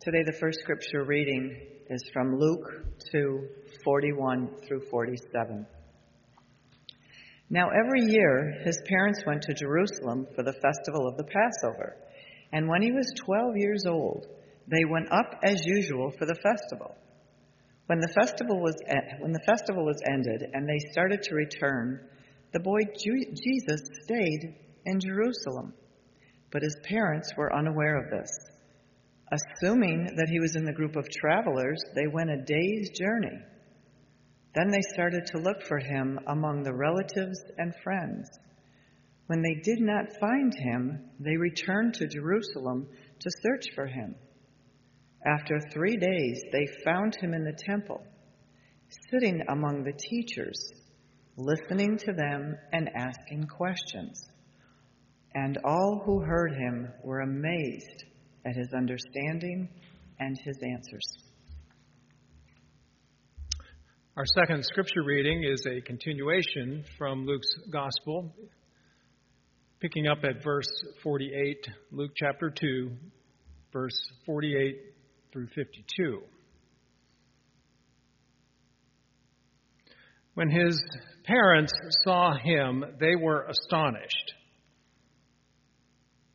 Today, the first scripture reading is from Luke 2 41 through 47. Now, every year, his parents went to Jerusalem for the festival of the Passover. And when he was 12 years old, they went up as usual for the festival. When the festival was, when the festival was ended and they started to return, the boy Jesus stayed in Jerusalem. But his parents were unaware of this. Assuming that he was in the group of travelers, they went a day's journey. Then they started to look for him among the relatives and friends. When they did not find him, they returned to Jerusalem to search for him. After three days, they found him in the temple, sitting among the teachers, listening to them and asking questions. And all who heard him were amazed at his understanding and his answers. Our second scripture reading is a continuation from Luke's Gospel, picking up at verse 48, Luke chapter 2, verse 48 through 52. When his parents saw him, they were astonished.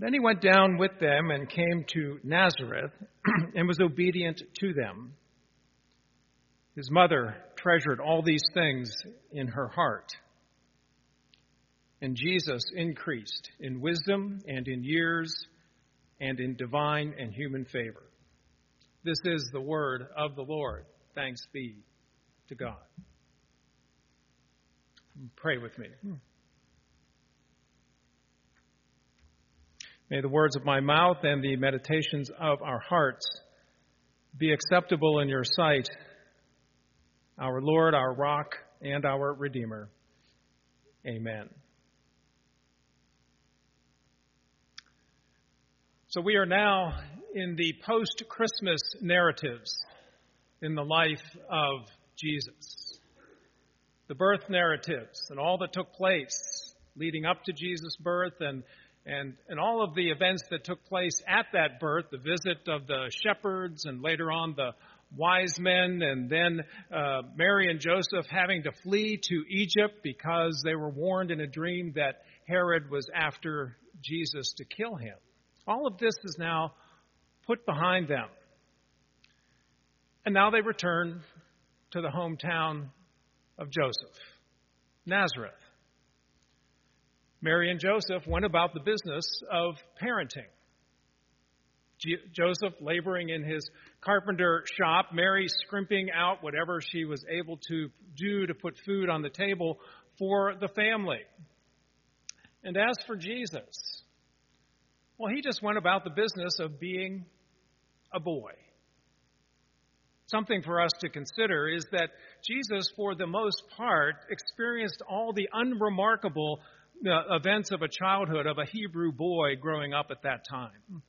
Then he went down with them and came to Nazareth and was obedient to them. His mother treasured all these things in her heart. And Jesus increased in wisdom and in years and in divine and human favor. This is the word of the Lord. Thanks be to God. Pray with me. May the words of my mouth and the meditations of our hearts be acceptable in your sight, our Lord, our rock, and our Redeemer. Amen. So we are now in the post Christmas narratives in the life of Jesus. The birth narratives and all that took place leading up to Jesus' birth and and, and all of the events that took place at that birth, the visit of the shepherds and later on the wise men, and then uh, Mary and Joseph having to flee to Egypt because they were warned in a dream that Herod was after Jesus to kill him. All of this is now put behind them. And now they return to the hometown of Joseph, Nazareth. Mary and Joseph went about the business of parenting. Joseph laboring in his carpenter shop, Mary scrimping out whatever she was able to do to put food on the table for the family. And as for Jesus, well, he just went about the business of being a boy. Something for us to consider is that Jesus, for the most part, experienced all the unremarkable the events of a childhood of a Hebrew boy growing up at that time.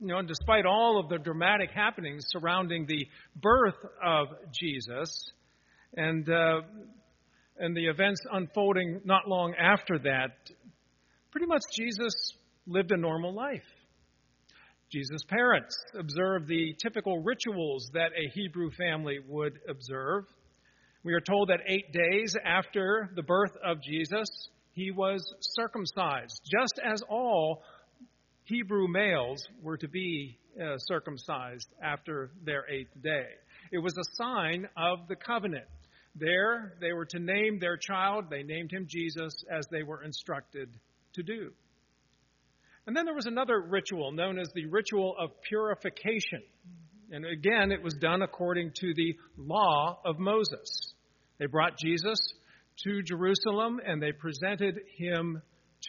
You know, and despite all of the dramatic happenings surrounding the birth of Jesus and, uh, and the events unfolding not long after that, pretty much Jesus lived a normal life. Jesus' parents observed the typical rituals that a Hebrew family would observe. We are told that eight days after the birth of Jesus, he was circumcised, just as all Hebrew males were to be uh, circumcised after their eighth day. It was a sign of the covenant. There, they were to name their child. They named him Jesus as they were instructed to do. And then there was another ritual known as the ritual of purification. And again, it was done according to the law of Moses. They brought Jesus to Jerusalem and they presented him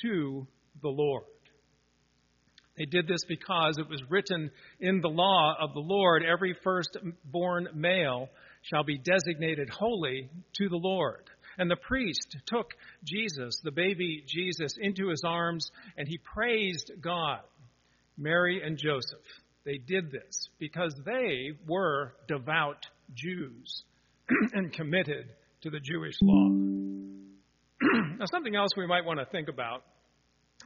to the Lord. They did this because it was written in the law of the Lord every firstborn male shall be designated holy to the Lord. And the priest took Jesus, the baby Jesus, into his arms and he praised God. Mary and Joseph, they did this because they were devout Jews and committed to the Jewish law. now, something else we might want to think about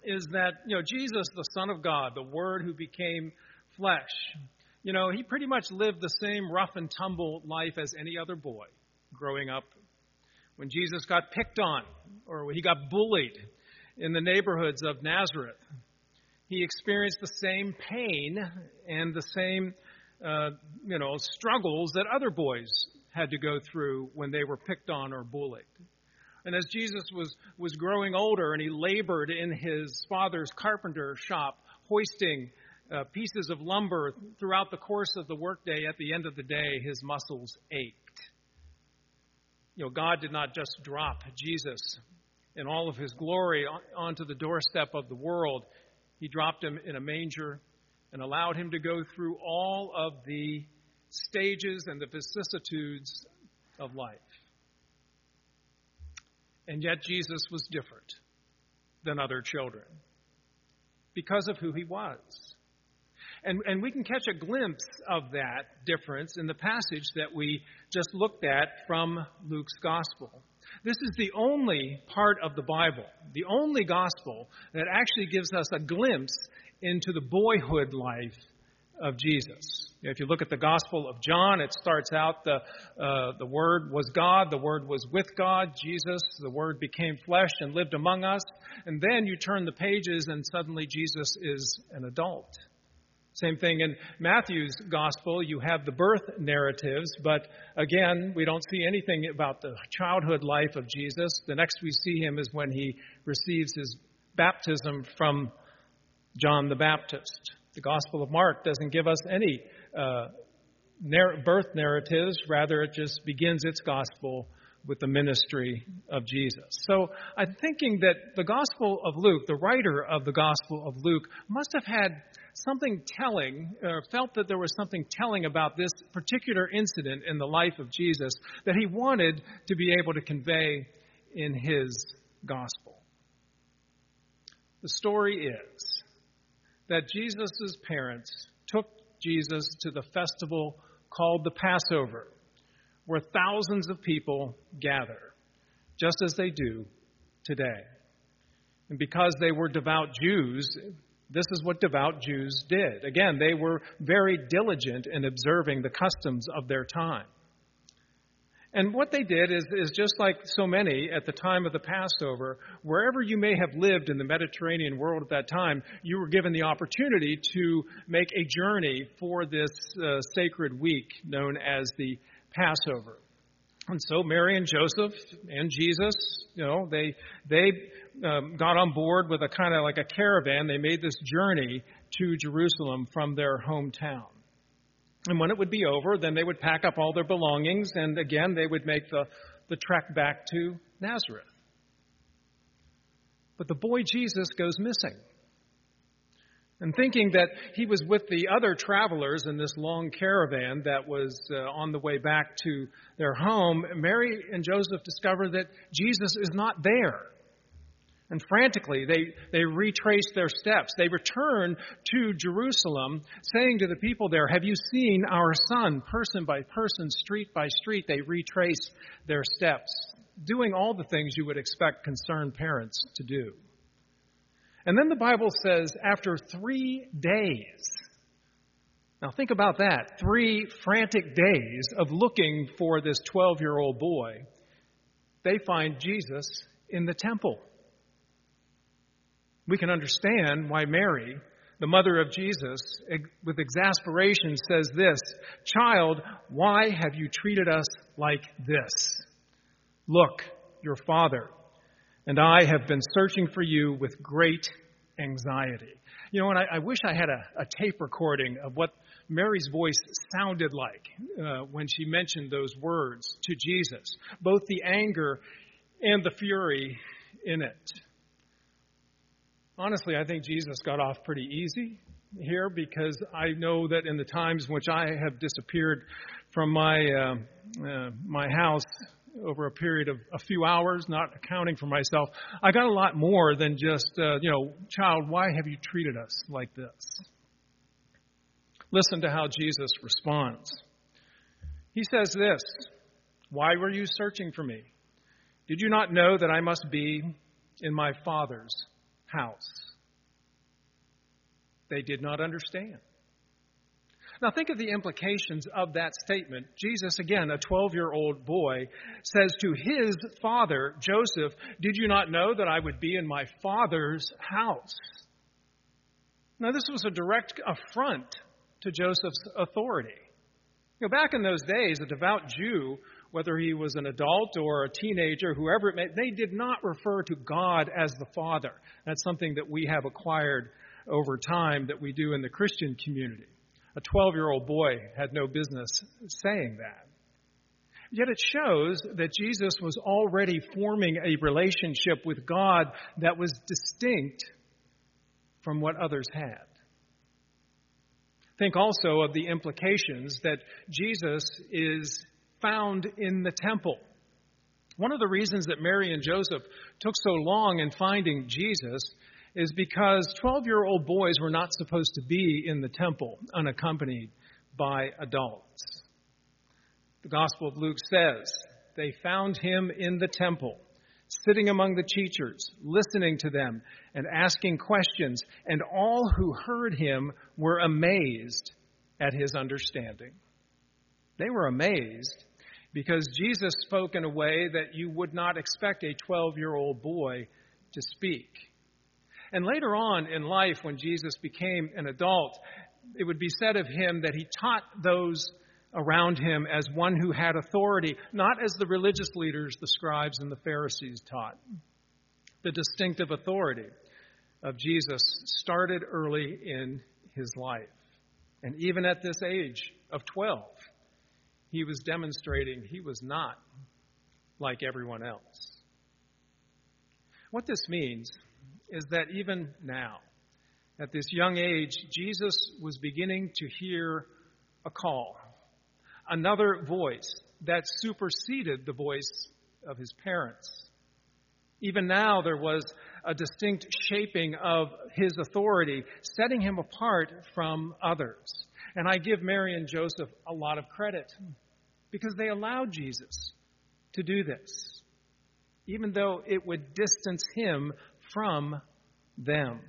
is that, you know, Jesus, the Son of God, the Word who became flesh, you know, he pretty much lived the same rough and tumble life as any other boy growing up. When Jesus got picked on or he got bullied in the neighborhoods of Nazareth, he experienced the same pain and the same, uh, you know, struggles that other boys had to go through when they were picked on or bullied. And as Jesus was, was growing older and he labored in his father's carpenter shop, hoisting uh, pieces of lumber throughout the course of the workday, at the end of the day, his muscles ached. You know, God did not just drop Jesus in all of his glory onto the doorstep of the world. He dropped him in a manger and allowed him to go through all of the stages and the vicissitudes of life. And yet Jesus was different than other children because of who he was. And, and we can catch a glimpse of that difference in the passage that we just looked at from Luke's gospel. This is the only part of the Bible, the only gospel that actually gives us a glimpse into the boyhood life of Jesus. If you look at the Gospel of John, it starts out the, uh, the Word was God, the Word was with God, Jesus, the Word became flesh and lived among us. And then you turn the pages and suddenly Jesus is an adult. Same thing in Matthew's Gospel. You have the birth narratives, but again, we don't see anything about the childhood life of Jesus. The next we see him is when he receives his baptism from John the Baptist. The Gospel of Mark doesn't give us any uh, narr- birth narratives, rather, it just begins its Gospel with the ministry of Jesus. So I'm thinking that the Gospel of Luke, the writer of the Gospel of Luke, must have had something telling, or felt that there was something telling about this particular incident in the life of Jesus that he wanted to be able to convey in his Gospel. The story is that Jesus' parents took Jesus to the festival called the Passover, where thousands of people gather, just as they do today. And because they were devout Jews, this is what devout Jews did. Again, they were very diligent in observing the customs of their time. And what they did is, is just like so many at the time of the Passover, wherever you may have lived in the Mediterranean world at that time, you were given the opportunity to make a journey for this uh, sacred week known as the Passover. And so Mary and Joseph and Jesus, you know, they they um, got on board with a kind of like a caravan. They made this journey to Jerusalem from their hometown. And when it would be over, then they would pack up all their belongings, and again, they would make the, the trek back to Nazareth. But the boy Jesus goes missing. And thinking that he was with the other travelers in this long caravan that was uh, on the way back to their home, Mary and Joseph discover that Jesus is not there. And frantically, they, they retrace their steps. They return to Jerusalem, saying to the people there, Have you seen our son? Person by person, street by street, they retrace their steps, doing all the things you would expect concerned parents to do. And then the Bible says, after three days, now think about that three frantic days of looking for this 12 year old boy, they find Jesus in the temple. We can understand why Mary, the mother of Jesus, with exasperation says this Child, why have you treated us like this? Look, your father and I have been searching for you with great anxiety. You know, and I, I wish I had a, a, tape recording of what Mary's voice sounded like uh, when she mentioned those words to Jesus, both the anger and the fury in it. Honestly, I think Jesus got off pretty easy here because I know that in the times in which I have disappeared from my uh, uh, my house over a period of a few hours, not accounting for myself, I got a lot more than just uh, you know, child, why have you treated us like this? Listen to how Jesus responds. He says this Why were you searching for me? Did you not know that I must be in my Father's house? They did not understand. Now, think of the implications of that statement. Jesus, again, a 12 year old boy, says to his father, Joseph, Did you not know that I would be in my father's house? Now, this was a direct affront to Joseph's authority. You know, back in those days, a devout Jew, whether he was an adult or a teenager, whoever it may, they did not refer to God as the Father. That's something that we have acquired over time that we do in the Christian community. A 12 year old boy had no business saying that. Yet it shows that Jesus was already forming a relationship with God that was distinct from what others had. Think also of the implications that Jesus is found in the temple. One of the reasons that Mary and Joseph took so long in finding Jesus is because 12 year old boys were not supposed to be in the temple unaccompanied by adults. The Gospel of Luke says they found him in the temple, sitting among the teachers, listening to them and asking questions, and all who heard him were amazed at his understanding. They were amazed because Jesus spoke in a way that you would not expect a 12 year old boy to speak. And later on in life, when Jesus became an adult, it would be said of him that he taught those around him as one who had authority, not as the religious leaders, the scribes, and the Pharisees taught. The distinctive authority of Jesus started early in his life. And even at this age of 12, he was demonstrating he was not like everyone else. What this means is that even now, at this young age, Jesus was beginning to hear a call, another voice that superseded the voice of his parents. Even now, there was a distinct shaping of his authority, setting him apart from others. And I give Mary and Joseph a lot of credit because they allowed Jesus to do this, even though it would distance him from them.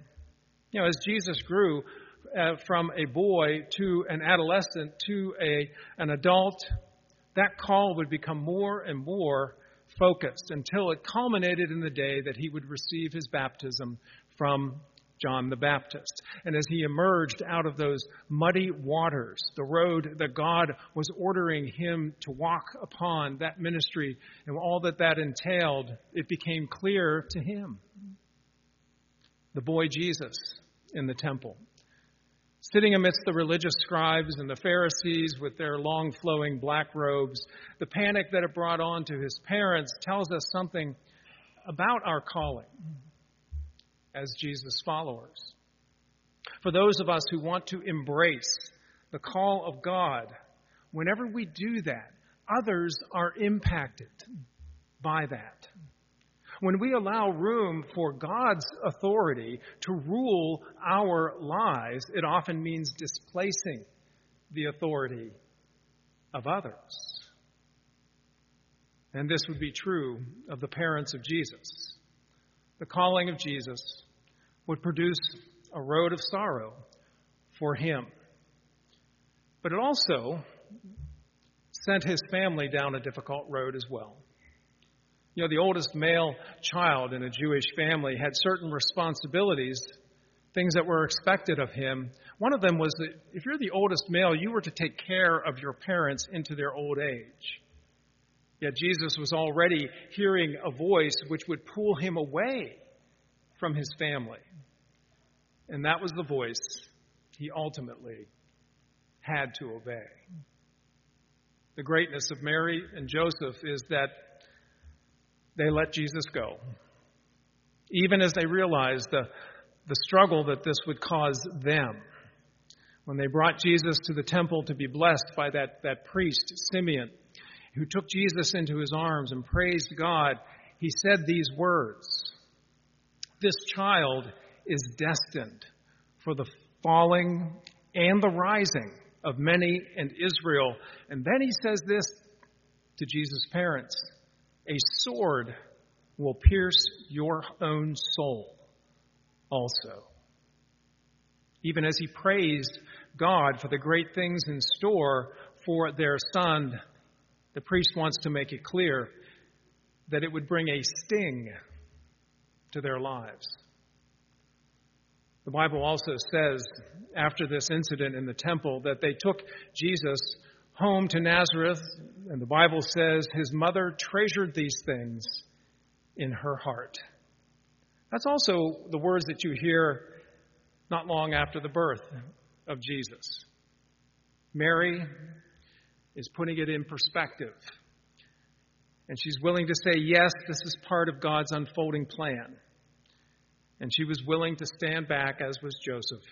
You know, as Jesus grew uh, from a boy to an adolescent to a, an adult, that call would become more and more focused until it culminated in the day that he would receive his baptism from John the Baptist. And as he emerged out of those muddy waters, the road that God was ordering him to walk upon, that ministry and all that that entailed, it became clear to him. The boy Jesus in the temple, sitting amidst the religious scribes and the Pharisees with their long flowing black robes, the panic that it brought on to his parents tells us something about our calling as Jesus' followers. For those of us who want to embrace the call of God, whenever we do that, others are impacted by that. When we allow room for God's authority to rule our lives, it often means displacing the authority of others. And this would be true of the parents of Jesus. The calling of Jesus would produce a road of sorrow for him. But it also sent his family down a difficult road as well. You know, the oldest male child in a Jewish family had certain responsibilities, things that were expected of him. One of them was that if you're the oldest male, you were to take care of your parents into their old age. Yet Jesus was already hearing a voice which would pull him away from his family. And that was the voice he ultimately had to obey. The greatness of Mary and Joseph is that they let Jesus go. Even as they realized the, the struggle that this would cause them. When they brought Jesus to the temple to be blessed by that, that priest, Simeon, who took Jesus into his arms and praised God, he said these words This child is destined for the falling and the rising of many in Israel. And then he says this to Jesus' parents A sword will pierce your own soul also. Even as he praised God for the great things in store for their son, the priest wants to make it clear that it would bring a sting to their lives. The Bible also says, after this incident in the temple, that they took Jesus home to Nazareth, and the Bible says his mother treasured these things in her heart. That's also the words that you hear not long after the birth of Jesus. Mary is putting it in perspective. And she's willing to say, yes, this is part of God's unfolding plan. And she was willing to stand back, as was Joseph,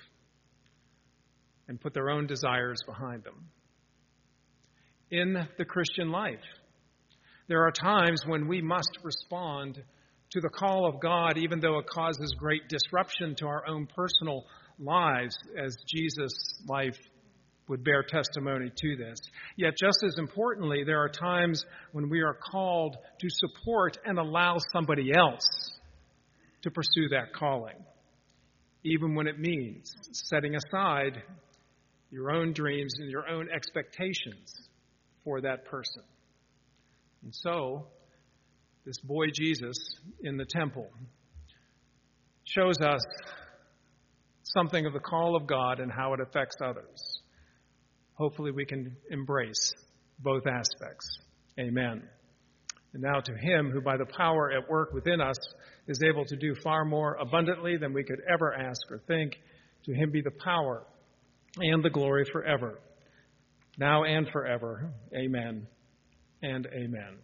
and put their own desires behind them. In the Christian life, there are times when we must respond to the call of God, even though it causes great disruption to our own personal lives, as Jesus' life would bear testimony to this. Yet, just as importantly, there are times when we are called to support and allow somebody else to pursue that calling, even when it means setting aside your own dreams and your own expectations for that person. And so, this boy Jesus in the temple shows us something of the call of God and how it affects others. Hopefully, we can embrace both aspects. Amen. And now to him who, by the power at work within us, is able to do far more abundantly than we could ever ask or think, to him be the power and the glory forever, now and forever. Amen and amen.